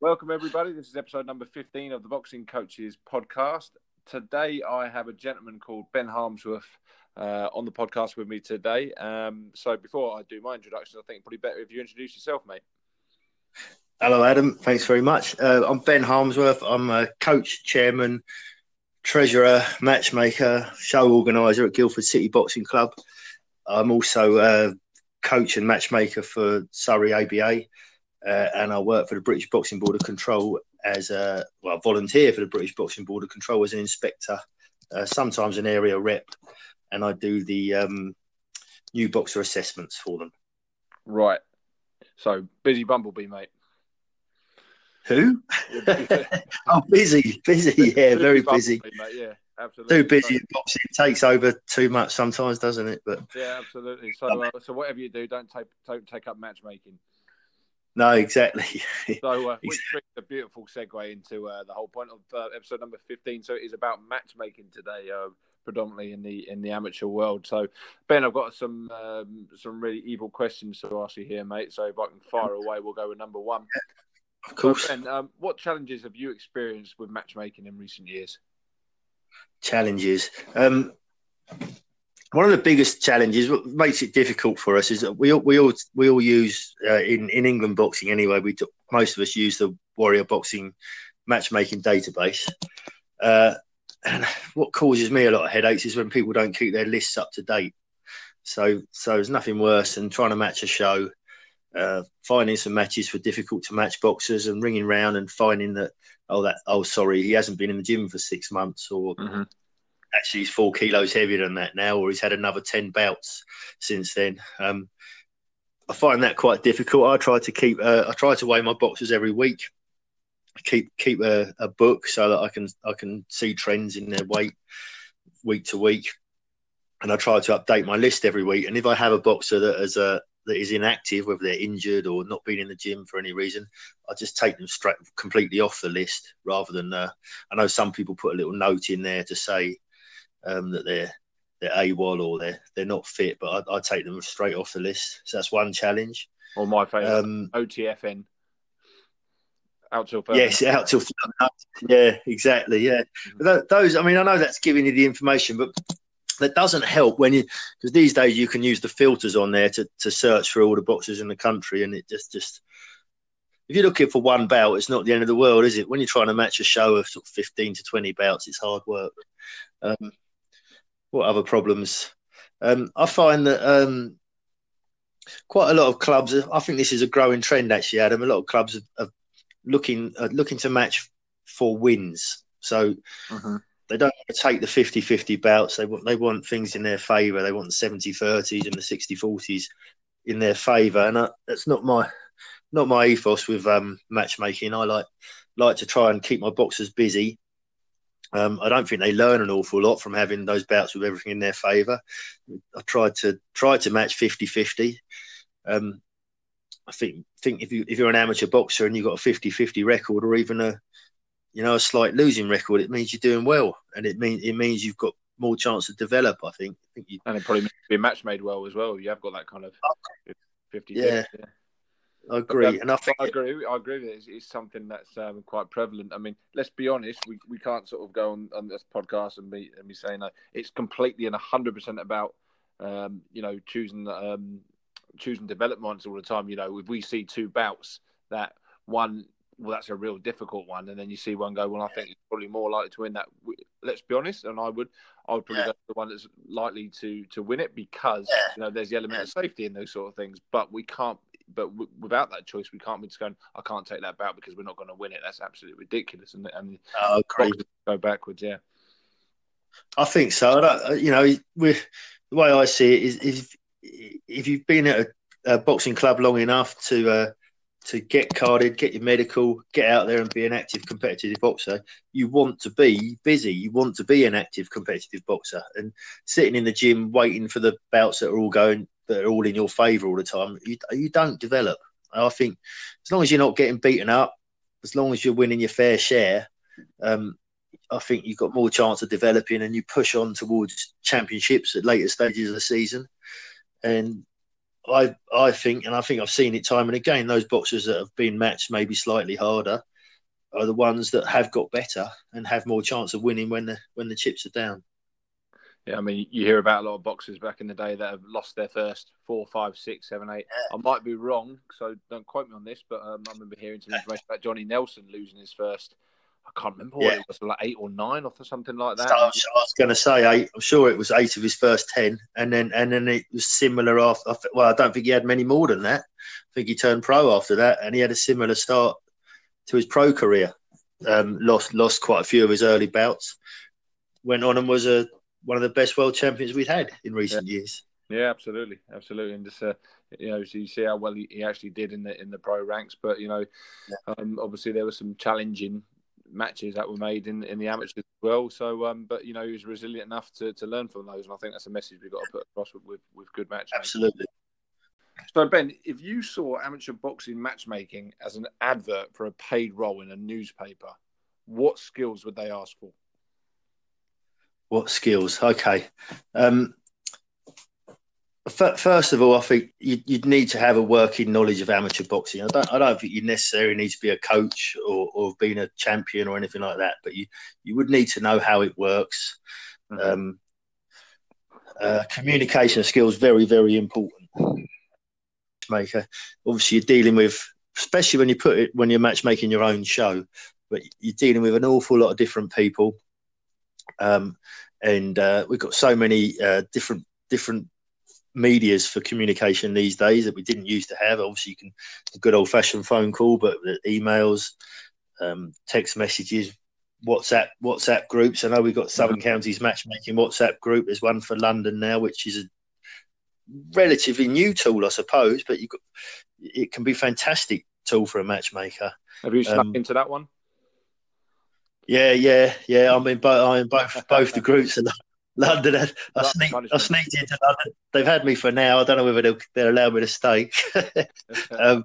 Welcome, everybody. This is episode number 15 of the Boxing Coaches podcast. Today, I have a gentleman called Ben Harmsworth uh, on the podcast with me today. Um, so, before I do my introduction, I think probably better if you introduce yourself, mate. Hello, Adam. Thanks very much. Uh, I'm Ben Harmsworth. I'm a coach, chairman, treasurer, matchmaker, show organizer at Guildford City Boxing Club. I'm also a coach and matchmaker for Surrey ABA uh, and I work for the British Boxing Board of Control as a well volunteer for the British Boxing Board of Control as an inspector, uh, sometimes an area rep, and I do the um, new boxer assessments for them. Right. So busy bumblebee, mate. Who? oh, busy, busy. Yeah, very busy. Mate, yeah, absolutely. Too busy. Boxing takes over too much sometimes, doesn't it? But yeah, absolutely. So, uh, so whatever you do, don't take don't take up matchmaking. No, exactly. so, uh, which brings a beautiful segue into uh, the whole point of uh, episode number fifteen. So, it is about matchmaking today, uh, predominantly in the in the amateur world. So, Ben, I've got some um, some really evil questions to ask you here, mate. So, if I can fire away, we'll go with number one. Of course. So, ben, um, what challenges have you experienced with matchmaking in recent years? Challenges. Um, one of the biggest challenges, what makes it difficult for us, is that we all, we all we all use uh, in in England boxing anyway. We most of us use the Warrior Boxing matchmaking database. Uh, and what causes me a lot of headaches is when people don't keep their lists up to date. So so there's nothing worse than trying to match a show, uh, finding some matches for difficult to match boxers, and ringing round and finding that oh that oh sorry he hasn't been in the gym for six months or. Mm-hmm actually he's four kilos heavier than that now, or he's had another ten bouts since then. Um, I find that quite difficult. I try to keep uh, I try to weigh my boxes every week. Keep keep a, a, book so that I can I can see trends in their weight week to week, and I try to update my list every week. And if I have a boxer that is a that is inactive, whether they're injured or not been in the gym for any reason, I just take them straight completely off the list rather than. Uh, I know some people put a little note in there to say um, that they're they're AWOL or they're they're not fit, but I, I take them straight off the list. So that's one challenge. Or my favourite, um, OTFN. Out till further. Yes, out till yeah, exactly, yeah. Mm-hmm. those, I mean, I know that's giving you the information, but that doesn't help when you because these days you can use the filters on there to, to search for all the boxes in the country, and it just just if you're looking for one bout, it's not the end of the world, is it? When you're trying to match a show of sort of 15 to 20 bouts, it's hard work. Um, what other problems? Um, I find that um, quite a lot of clubs. I think this is a growing trend, actually, Adam. A lot of clubs are, are looking are looking to match for wins. So mm-hmm. they don't want to take the 50-50 bouts. They want they want things in their favour. They want the 70-30s and the 60-40s in their favour. And I, that's not my not my ethos with um, matchmaking. I like like to try and keep my boxers busy um, I don't think they learn an awful lot from having those bouts with everything in their favour. I tried to try to match 50-50. Um, I think think if you if you're an amateur boxer and you've got a 50-50 record or even a you know a slight losing record, it means you're doing well, and it means it means you've got more chance to develop. I think. I think you, and it probably means be match made well as well. You have got that kind of 50 yeah. yeah. I agree, and I think I agree. I agree with it. It's, it's something that's um, quite prevalent. I mean, let's be honest. We, we can't sort of go on, on this podcast and be and be saying that it's completely and hundred percent about um, you know choosing um, choosing developments all the time. You know, if we see two bouts that one, well, that's a real difficult one, and then you see one go, well, I think it's probably more likely to win that. Let's be honest, and I would, I would probably yeah. go the one that's likely to to win it because yeah. you know there's the element yeah. of safety in those sort of things. But we can't but w- without that choice, we can't be just going. I can't take that bout because we're not going to win it. That's absolutely ridiculous, and and oh, go backwards. Yeah, I think so. I you know, the way I see it is, if if you've been at a, a boxing club long enough to uh, to get carded, get your medical, get out there and be an active competitive boxer, you want to be busy. You want to be an active competitive boxer, and sitting in the gym waiting for the bouts that are all going that are all in your favour all the time, you, you don't develop. I think as long as you're not getting beaten up, as long as you're winning your fair share, um, I think you've got more chance of developing and you push on towards championships at later stages of the season. And I I think, and I think I've seen it time and again, those boxers that have been matched maybe slightly harder are the ones that have got better and have more chance of winning when the when the chips are down. Yeah, I mean, you hear about a lot of boxers back in the day that have lost their first four, five, six, seven, eight. Yeah. I might be wrong, so don't quote me on this, but um, I remember hearing some information about Johnny Nelson losing his first. I can't remember what yeah. it was, like eight or nine or something like that. I was, was going to say eight. I'm sure it was eight of his first ten, and then and then it was similar after. Well, I don't think he had many more than that. I think he turned pro after that, and he had a similar start to his pro career. Um, lost lost quite a few of his early bouts. Went on and was a one of the best world champions we've had in recent yeah. years. Yeah, absolutely, absolutely, and just uh, you know, so you see how well he, he, actually did in the in the pro ranks. But you know, yeah. um, obviously there were some challenging matches that were made in in the amateurs as well. So, um, but you know, he was resilient enough to, to learn from those, and I think that's a message we've got to put across with with, with good matchmaking. Absolutely. So, Ben, if you saw amateur boxing matchmaking as an advert for a paid role in a newspaper, what skills would they ask for? What skills? Okay. Um, first of all, I think you'd need to have a working knowledge of amateur boxing. I don't, I don't think you necessarily need to be a coach or, or been a champion or anything like that, but you, you would need to know how it works. Mm-hmm. Um, uh, communication skills very, very important. Maker, obviously, you're dealing with, especially when you put it when you're matchmaking your own show, but you're dealing with an awful lot of different people. Um, and uh, we've got so many uh, different different medias for communication these days that we didn't used to have. Obviously, you can a good old fashioned phone call, but emails, um, text messages, WhatsApp WhatsApp groups. I know we've got Southern mm-hmm. Counties matchmaking WhatsApp group. There's one for London now, which is a relatively new tool, I suppose, but you it can be fantastic tool for a matchmaker. Have you snuck um, into that one? Yeah, yeah, yeah. I'm in both. I'm in both both the groups in London. I, I sneaked. I sneaked into London. They've had me for now. I don't know whether they'll, they'll allow me to stay. um,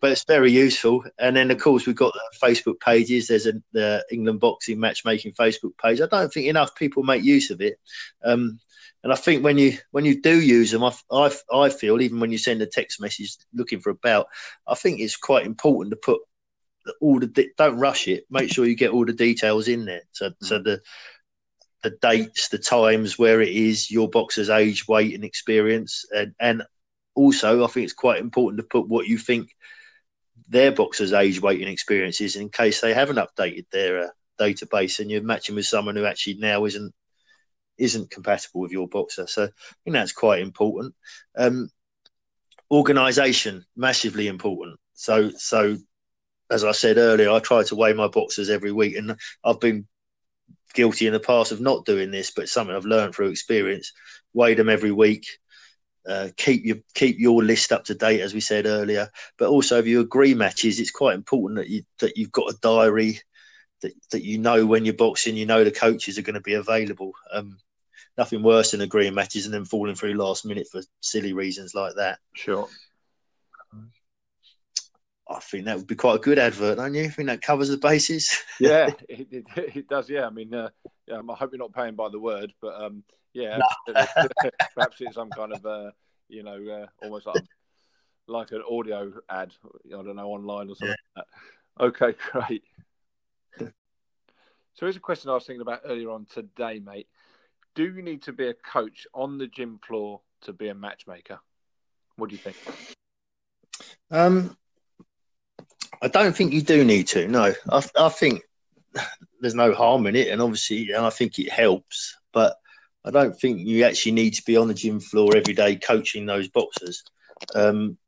but it's very useful. And then, of course, we've got the Facebook pages. There's a the England Boxing Matchmaking Facebook page. I don't think enough people make use of it. Um, and I think when you when you do use them, I, I, I feel even when you send a text message looking for a bout, I think it's quite important to put all the don't rush it. Make sure you get all the details in there. So mm. so the the dates, the times, where it is, your boxer's age, weight, and experience, and and also I think it's quite important to put what you think their boxer's age, weight, and experience is in case they haven't updated their uh, database and you're matching with someone who actually now isn't isn't compatible with your boxer. So I think that's quite important. Um, organization massively important. So so as I said earlier, I try to weigh my boxes every week, and I've been guilty in the past of not doing this, but something I've learned through experience. Weigh them every week. Uh, keep your keep your list up to date, as we said earlier. But also, if you agree matches, it's quite important that you that you've got a diary that that you know when you're boxing, you know the coaches are going to be available. Um, nothing worse than agreeing matches and then falling through last minute for silly reasons like that. Sure. I think that would be quite a good advert, don't you? I think that covers the bases. yeah, it, it, it, does. Yeah, I mean, uh, yeah, I hope you're not paying by the word, but um, yeah, no. perhaps it's some kind of, uh, you know, uh, almost like like an audio ad. I don't know, online or something. Yeah. Like okay, great. So here's a question I was thinking about earlier on today, mate. Do you need to be a coach on the gym floor to be a matchmaker? What do you think? Um, I don't think you do need to. No, I, I think there's no harm in it, and obviously, and I think it helps. But I don't think you actually need to be on the gym floor every day coaching those boxers. Um,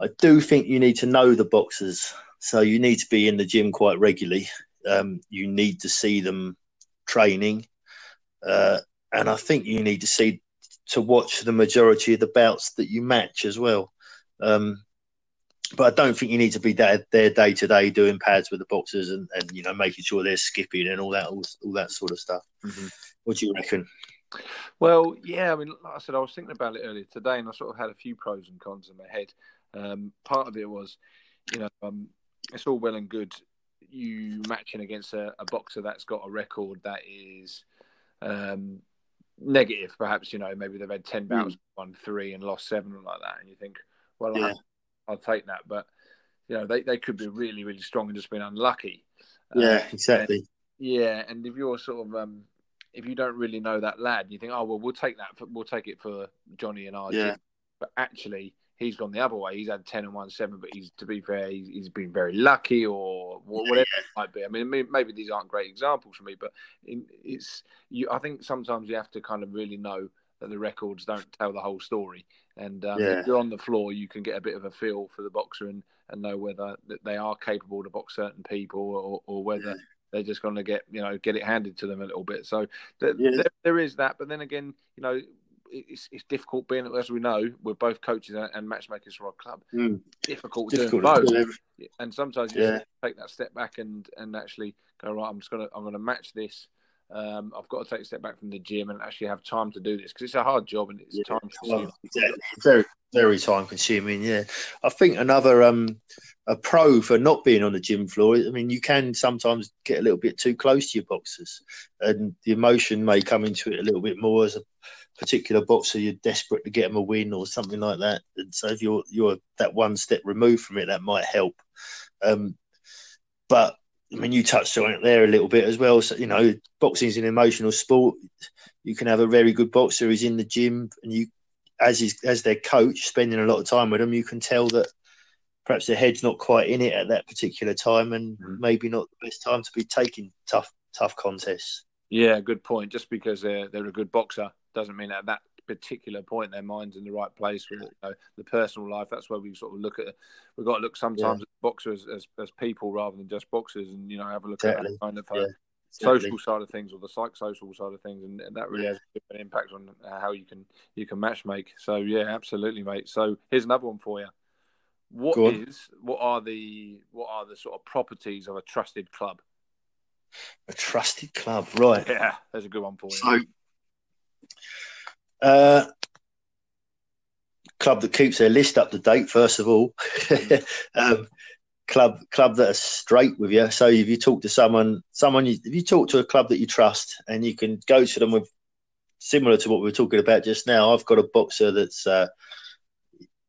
I do think you need to know the boxers, so you need to be in the gym quite regularly. Um, you need to see them training, uh, and I think you need to see to watch the majority of the bouts that you match as well. Um, but I don't think you need to be there, there day to day doing pads with the boxers and, and you know making sure they're skipping and all that all, all that sort of stuff. Mm-hmm. What do you reckon? Well, yeah, I mean, like I said, I was thinking about it earlier today, and I sort of had a few pros and cons in my head. Um, part of it was, you know, um, it's all well and good you matching against a, a, boxer that's got a record that is, um, negative, perhaps. You know, maybe they've had ten bouts, won three, and lost seven, or like that, and you think, well, Yeah. I'll, take that. But you know, they, they could be really, really strong and just been unlucky. Yeah, Uh, exactly. yeah, and if you're sort of um, if you don't really know that lad, you think, oh well, we'll take that. For, we'll take it for Johnny and our Yeah. But actually, he's gone the other way. He's had ten and one seven, but he's to be fair, he's, he's been very lucky or wha- Yeah, whatever it might be. I mean, maybe these aren't great examples for me, but it's you. I think sometimes you have to kind of really know that the records don't tell the whole story. And um, Yeah. if you're on the floor, you can get a bit of a feel for the boxer and, and know whether they are capable to box certain people or, or whether Yeah. they're just going to get you know get it handed to them a little bit. So th- Yeah. there, there is that, but then again, you know, it's it's difficult being as we know we're both coaches and, matchmakers for our club. Mm. Difficult, Difficult doing to both, and sometimes you Yeah. take that step back and and actually go right. I'm just gonna I'm gonna match this. Um, I've got to take a step back from the gym and actually have time to do this because it's a hard job and it's Yeah, time consuming. Well. Very, very time consuming. Yeah, I think another um a pro for not being on the gym floor. I mean, you can sometimes get a little bit too close to your boxers, and the emotion may come into it a little bit more as a particular boxer. You're desperate to get them a win or something like that, and so if you're you're that one step removed from it, that might help. Um, but I mean, you touched on it there a little bit as well. So you know, boxing is an emotional sport. You can have a very good boxer who's in the gym, and you, as his as their coach, spending a lot of time with them, you can tell that perhaps their head's not quite in it at that particular time, and Mhm. maybe not the best time to be taking tough tough contests. Yeah, good point. Just because they're they're a good boxer doesn't mean at that particular point their mind's in the right place with you know, the personal life. That's where we sort of look at. We've got to look sometimes at boxers as, as people rather than just boxers, and you know have a look Exactly. at kind of uh, Yeah. social side of things or the psychosocial side of things, and that really Yeah. has an impact on uh, how you can you can match make. So yeah, absolutely, mate. So here's another one for you. What is what are the what are the sort of properties of a trusted club? A trusted club, right? Yeah, there's a good one for you. So, uh, club that keeps their list up to date. First of all, um, club club that are straight with you. So if you talk to someone, someone you, if you talk to a club that you trust, and you can go to them with similar to what we were talking about just now. I've got a boxer that's. Uh,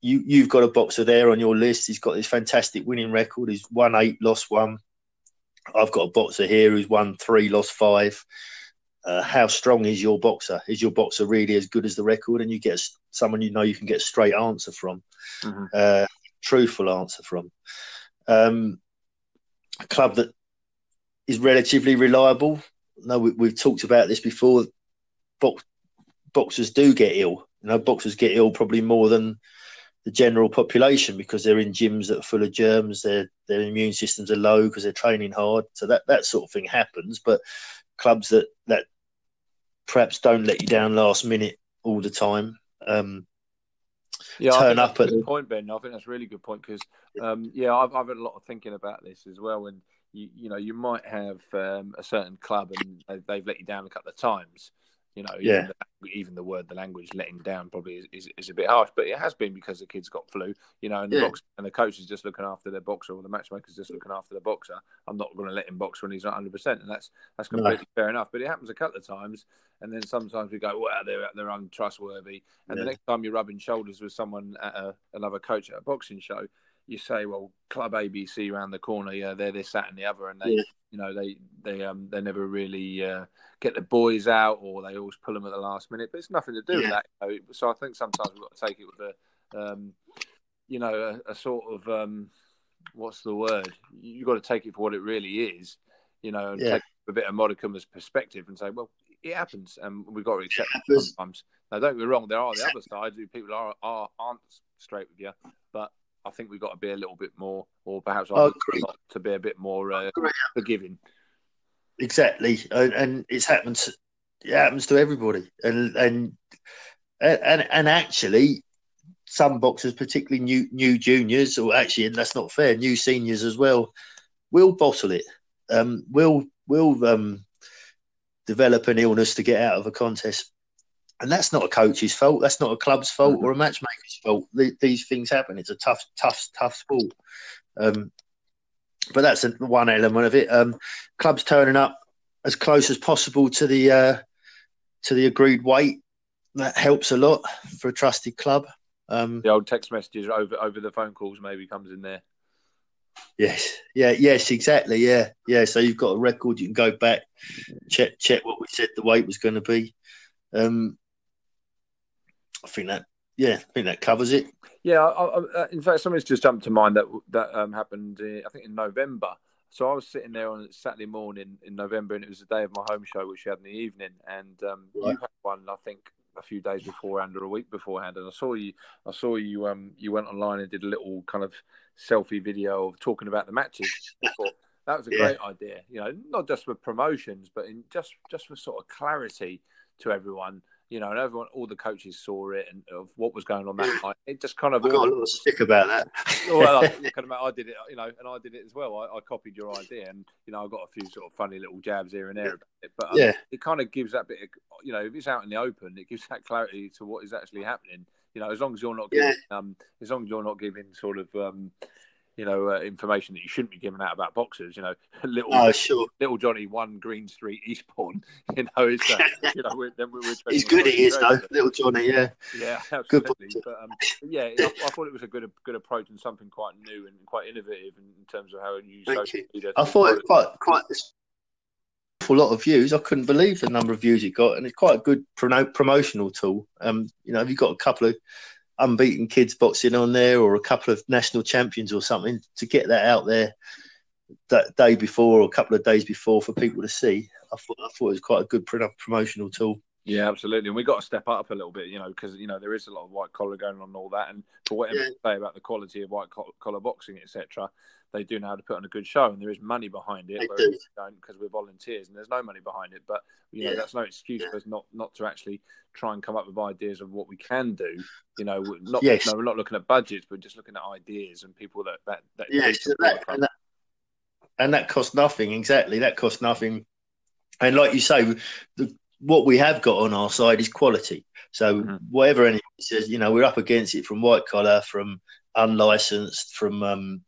you, you've got a boxer there on your list. He's got this fantastic winning record. He's won eight, lost one. I've got a boxer here who's won three, lost five uh, how strong is your boxer? Is your boxer really as good as the record? And you get someone you know you can get a straight answer from, Mhm. uh, truthful answer from. Um, a club that is relatively reliable. No, we, we've talked about this before. Box, boxers do get ill. You know, boxers get ill probably more than the general population because they're in gyms that are full of germs. Their their immune systems are low because they're training hard. So that that sort of thing happens. But clubs that that perhaps don't let you down last minute all the time. Um, Yeah, turn up that's a at the- point, Ben. I think that's a really good point because, um, yeah, I've, I've had a lot of thinking about this as well. And you, you know, you might have um, a certain club and they- they've let you down a couple of times. You know, Yeah. even, the, even the word, the language, letting down probably is, is, is a bit harsh, but it has been because the kids got flu. You know, and the Yeah. box and the coach is just looking after their boxer or the matchmaker's just looking after the boxer. I'm not going to let him box when he's not 100, percent and that's that's No. completely fair enough. But it happens a couple of times, and then sometimes we go, well, they're they're untrustworthy. And Yeah. the next time you're rubbing shoulders with someone at a, another coach at a boxing show, you say, "Well, Club ABC around the corner, yeah, they're this, that, and the other," and they, Yeah. you know, they they um they never really uh, get the boys out, or they always pull them at the last minute. But it's nothing to do with that. You know? So I think sometimes we've got to take it with a, um, you know, a, a sort of um, what's the word? You've got to take it for what it really is, you know, and Yeah. take a bit of modicum as perspective and say, well, it happens, and we've got to accept it sometimes. Now, don't get me wrong, there are the other sides who people are, are aren't straight with you, but I think we've got to be a little bit more, or perhaps agree. to be a bit more uh, forgiving. exactly, and, and it's happened. To, it happens to everybody, and and and and actually, some boxers, particularly new new juniors, or actually, and that's not fair, new seniors as well, will bottle it. Um, will will um, develop an illness to get out of a contest, and that's not a coach's fault. That's not a club's fault or a matchmaker's fault. Th- these things happen. It's a tough, tough, tough sport. Um, but that's a, one element of it. Um, clubs turning up as close as possible to the uh, to the agreed weight. That helps a lot for a trusted club. Um, the old text messages over over the phone calls maybe comes in there. Yes, yeah, yes, exactly, yeah, yeah. So you've got a record, you can go back, check check what we said the weight was going to be. Um, I think that, yeah, I think that covers it. Yeah, I, I, uh, in fact, something's just jumped to mind that that um, happened. Uh, I think in November. So I was sitting there on Saturday morning in November, and it was the day of my home show, which we had in the evening. And um, right. you had one, I think, a few days beforehand or a week beforehand, and I saw you. I saw you. Um, you went online and did a little kind of selfie video of talking about the matches. Thought, that was a yeah. great idea. You know, not just for promotions, but in just just for sort of clarity to everyone you know, and everyone, all the coaches saw it and of what was going on that night. It just kind of I got a little stick about that. well, I, kind of, I did it, you know, and I did it as well. I, I, copied your idea, and you know, I got a few sort of funny little jabs here and there about it. But um, yeah, it kind of gives that bit, of, you know, if it's out in the open, it gives that clarity to what is actually happening. You know, as long as you're not giving, yeah. um, as long as you're not giving sort of um, you know, uh, information that you shouldn't be giving out about boxers. You know, little oh, sure. little Johnny one Green Street Eastbourne. You know, is uh, you know we're, then we're, we're he's good. He is though, little Johnny. Yeah, yeah, absolutely. Good but um, yeah, I, I, thought it was a good good approach and something quite new and quite innovative in, in terms of how you. Thank you. I thought it quite quite a lot of views. I couldn't believe the number of views it got, and it's quite a good promotional tool. Um, you know, if you've got a couple of unbeaten kids boxing on there or a couple of national champions or something to get that out there that day before or a couple of days before for people to see. I thought I thought it was quite a good promotional tool. Yeah, absolutely, and we've got to step up a little bit, you know, because you know there is a lot of white collar going on and all that, and for whatever yeah. you say about the quality of white collar boxing, etc., they do know how to put on a good show, and there is money behind it. Don't because we're volunteers, and there's no money behind it. But you know, yeah. that's no excuse yeah. for us not not to actually try and come up with ideas of what we can do. You know, not yes. no, we're not looking at budgets, but just looking at ideas and people that that, that yes, that, and that, and that costs nothing. Exactly, that costs nothing. And like you say, the, what we have got on our side is quality. So mm-hmm. whatever anyone says, you know, we're up against it from white collar, from unlicensed, from um,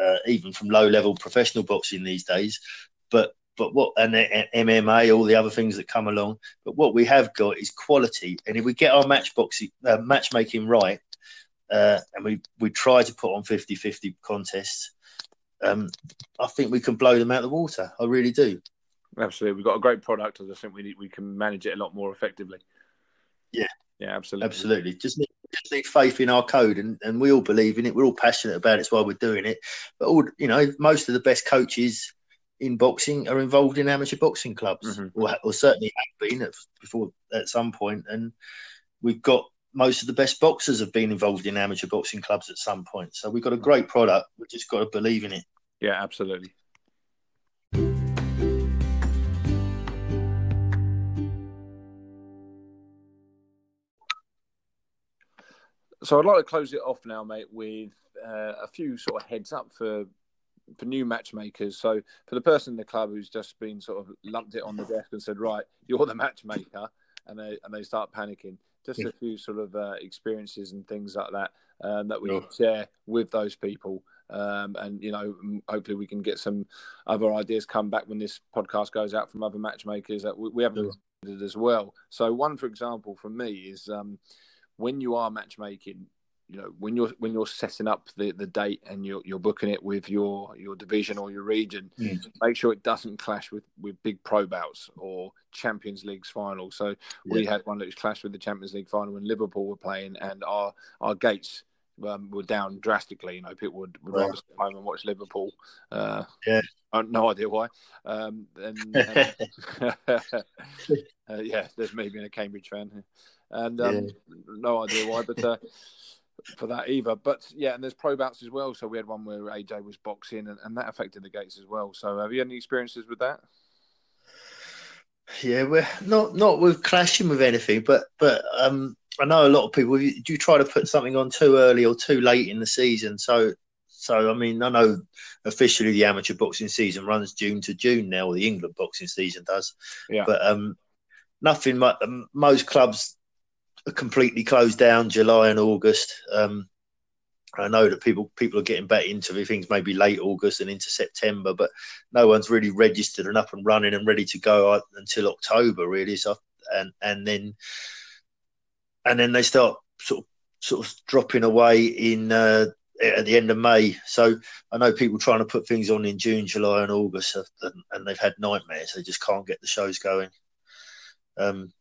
uh, even from low level professional boxing these days. But but what and, and MMA, all the other things that come along. But what we have got is quality, and if we get our matchboxing uh, matchmaking right, uh, and we we try to put on 50-50 contests, um, I think we can blow them out of the water. I really do. Absolutely, we've got a great product. As I just think we need, we can manage it a lot more effectively. Yeah, yeah, absolutely, absolutely. Just need, just need faith in our code, and, and we all believe in it. We're all passionate about it. It's why we're doing it. But all you know, most of the best coaches in boxing are involved in amateur boxing clubs, mm-hmm. or, or certainly have been at, before at some point. And we've got most of the best boxers have been involved in amateur boxing clubs at some point. So we've got a great product. We've just got to believe in it. Yeah, absolutely. So I'd like to close it off now, mate, with uh, a few sort of heads up for for new matchmakers. So for the person in the club who's just been sort of lumped it on the desk and said, "Right, you're the matchmaker," and they and they start panicking. Just a few sort of uh, experiences and things like that um, that we can share with those people. Um, and you know, hopefully, we can get some other ideas come back when this podcast goes out from other matchmakers that we, we haven't considered as well. So, one, for example, for me is um, when you are matchmaking, you know when you're when you're setting up the, the date and you're you're booking it with your your division or your region mm. make sure it doesn't clash with with big pro bouts or champions league's final. So yeah. we had one that was clashed with the champions league final when liverpool were playing and our our gates um, were down drastically. You know people would, would rather stay home and watch liverpool uh, yeah. No idea why. Um, and, uh, yeah there's me being a cambridge fan and um, yeah. no idea why but uh, for that either. But yeah, and there's pro bouts as well. So we had one where AJ was boxing, and, and that affected the gates as well. So have you had any experiences with that? Yeah, we're not not with clashing with anything, but but um, I know a lot of people. Do you try to put something on too early or too late in the season? So so I mean, I know officially the amateur boxing season runs June to June now, or the England boxing season does. Yeah. But um, nothing. Most clubs completely closed down July and August. Um, I know that people people are getting back into things maybe late August and into September, but no one's really registered and up and running and ready to go uh, until October really. So and and then and then they start sort of sort of dropping away in uh, at the end of May. So I know people trying to put things on in June, July, and August, and, and they've had nightmares. They just can't get the shows going. Um,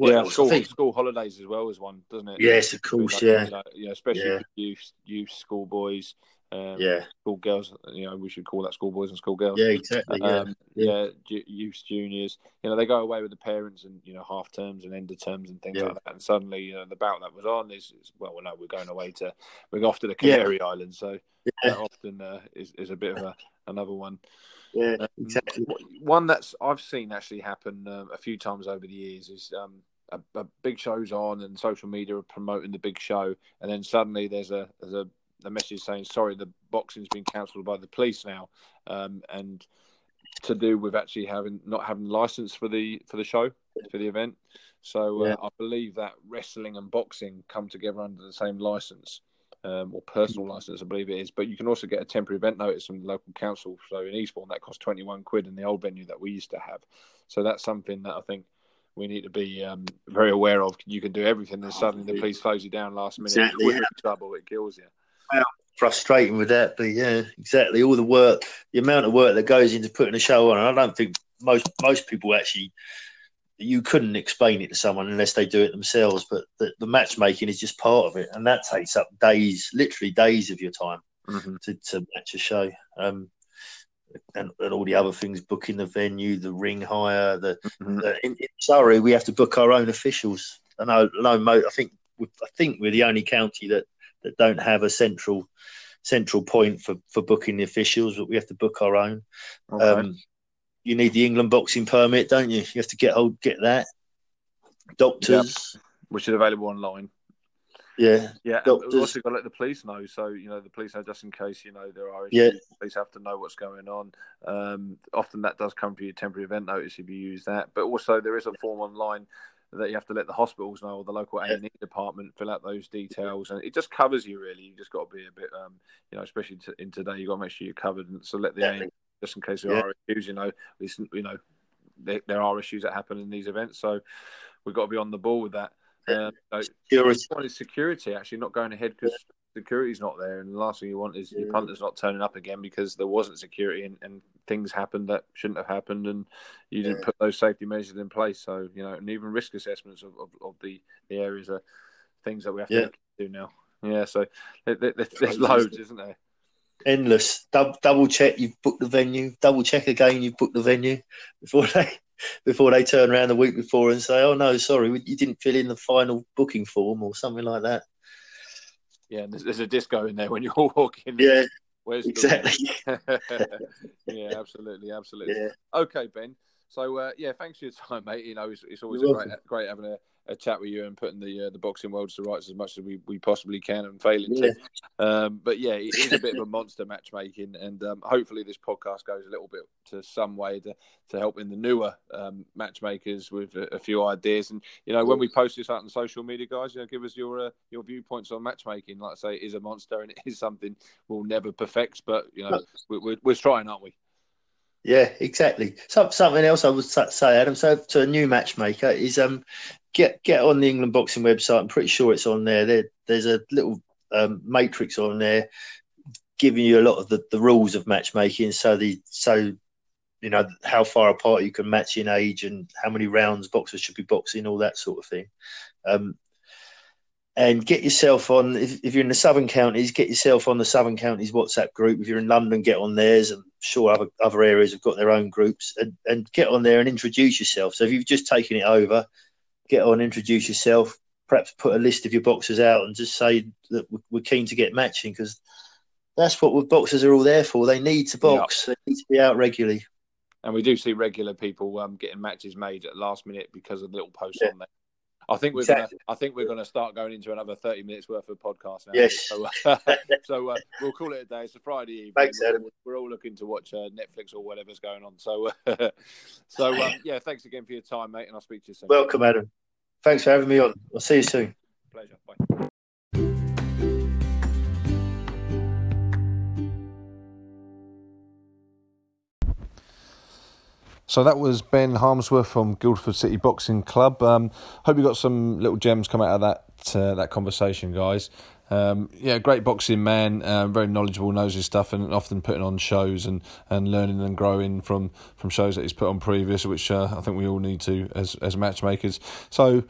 yeah, school, school holidays as well as one, doesn't it? Yes, of course, like, yeah. Like, yeah, especially yeah. youth, youth, school boys. Um, yeah, school girls. You know, we should call that school boys and school girls. Yeah, exactly. Yeah, um, yeah. yeah youth, juniors. You know, they go away with the parents and you know half terms and end of terms and things yeah. like that. And suddenly, you know, the bout that was on is, is well, no, we're going away to we're off to the Canary yeah. Islands, so that often uh, is is a bit of a another one. Yeah, um, exactly. One that's I've seen actually happen uh, a few times over the years is um, a, a, big show's on and social media are promoting the big show, and then suddenly there's a there's a, a message saying sorry, the boxing's been cancelled by the police now, um, and to do with actually having not having license for the for the show for the event. So uh, yeah. I believe that wrestling and boxing come together under the same license um, or personal mm. license, I believe it is. But you can also get a temporary event notice from the local council. So in Eastbourne, that costs 21 quid in the old venue that we used to have. So that's something that I think we need to be um, very aware of. You can do everything, and suddenly the police close you down last minute. Exactly, yeah. trouble, it kills you. Well, frustrating with that, but yeah, exactly. All the work, the amount of work that goes into putting a show on. I don't think most most people actually you couldn't explain it to someone unless they do it themselves. But the, the matchmaking is just part of it, and that takes up days, literally days of your time mm-hmm. to, to match a show. Um, and, and, all the other things, booking the venue, the ring hire. The, mm-hmm. the in, in, Surrey, we have to book our own officials. I know, no, I think I think we're the only county that, that don't have a central central point for, for booking the officials, but we have to book our own. Okay. Um, you need the England boxing permit, don't you? You have to get hold get that. Doctors, yep. which is available online. Yeah, yeah. Doctors. We've also got to let the police know. So you know, the police know just in case you know there are issues. Yeah. The police have to know what's going on. Um, often that does come for your temporary event notice if you use that. But also there is a form online that you have to let the hospitals know or the local A and E department fill out those details, and it just covers you really. You just got to be a bit, um, you know, especially in today, you got to make sure you're covered. And so let the yeah just in case there yeah. are issues. You know, you know, there, there, are issues that happen in these events, so we've got to be on the ball with that. Uh, security. One is security actually not going ahead because yeah. security's not there, and the last thing you want is yeah. your punters not turning up again because there wasn't security and, and things happened that shouldn't have happened, and you didn't put those safety measures in place. So you know, and even risk assessments of, of, of the the areas are things that we have to do now. Yeah, so there, there, there's loads, isn't there? endless. Double, double check you've booked the venue. Double check again you've booked the venue before they before they turn around the week before and say, "Oh no, sorry, you didn't fill in the final booking form" or something like that. Yeah, there's, there's, a disco in there when you all walk in. Yeah, Where's exactly. yeah, absolutely, absolutely. Yeah. Okay, Ben. So uh, yeah, thanks for your time, mate. You know, it's, it's always great, great having a, a chat with you and putting the uh, the boxing world to rights as much as we, we possibly can and failing yeah. to. Um, but yeah, it is a bit of a monster matchmaking, and um, hopefully this podcast goes a little bit to some way to to helping the newer um, matchmakers with a, a, few ideas. And you know, when we post this out on social media, guys, you know, give us your uh, your viewpoints on matchmaking. Like I say, it is a monster and it is something we'll never perfect, but you know, we're, we're trying, aren't we? Yeah, exactly. So, something else I would say, Adam. So, to a new matchmaker is um, get get on the England boxing website. I'm pretty sure it's on there. there there's a little um, matrix on there giving you a lot of the, the rules of matchmaking. So the so you know how far apart you can match in age and how many rounds boxers should be boxing, all that sort of thing. Um, and get yourself on if, if, you're in the southern counties get yourself on the southern counties whatsapp group if you're in london get on theirs i'm sure other, other areas have got their own groups and, and get on there and introduce yourself so if you've just taken it over get on introduce yourself perhaps put a list of your boxers out and just say that we're keen to get matching because that's what boxers are all there for. They need to box. They need to be out regularly. And we do see regular people um, getting matches made at last minute because of the little posts yeah. on there I think we're exactly. gonna. I think we're gonna start going into another thirty minutes worth of podcast now. Yes. So, uh, so uh, we'll call it a day. It's a Friday evening. Thanks, Adam. We're, we're all looking to watch uh, Netflix or whatever's going on. So, uh, so um, yeah. Thanks again for your time, mate, and I'll speak to you soon. Welcome, Adam. Thanks for having me on. I'll see you soon. Pleasure. Bye. So that was Ben Harmsworth from Guildford City Boxing Club. Um, hope you got some little gems come out of that uh, that conversation, guys. Um, yeah, great boxing man, uh, very knowledgeable, knows his stuff, and often putting on shows and, and learning and growing from, from shows that he's put on previous, which uh, I think we all need to as as matchmakers. So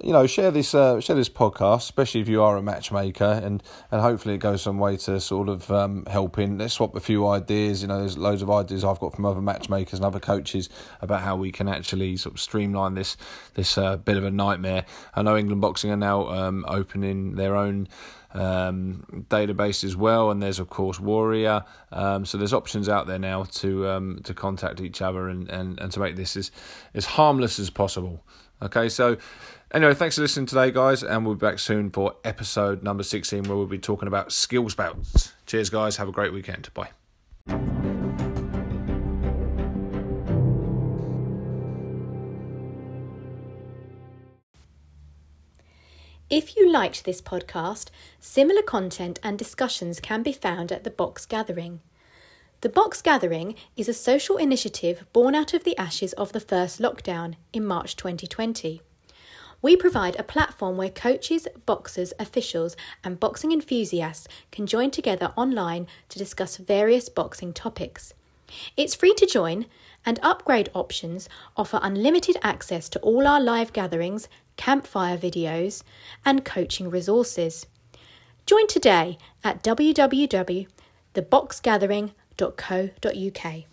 you know, share this uh, share this podcast, especially if you are a matchmaker, and, and hopefully it goes some way to sort of um, helping. Let's swap a few ideas. You know, there's loads of ideas I've got from other matchmakers and other coaches about how we can actually sort of streamline this this uh, bit of a nightmare. I know England Boxing are now um, opening their own um, database as well, and there's of course Warrior. Um, so there's options out there now to um, to contact each other and, and, and to make this as as harmless as possible. Okay, so anyway, thanks for listening today, guys, and we'll be back soon for episode number 16 where we'll be talking about skills bouts. Cheers, guys. Have a great weekend. Bye. If you liked this podcast, similar content and discussions can be found at the Box Gathering. The Box Gathering is a social initiative born out of the ashes of the first lockdown in March 2020. We provide a platform where coaches, boxers, officials, and boxing enthusiasts can join together online to discuss various boxing topics. It's free to join, and upgrade options offer unlimited access to all our live gatherings, campfire videos, and coaching resources. Join today at www.theboxgathering.com www.co.uk.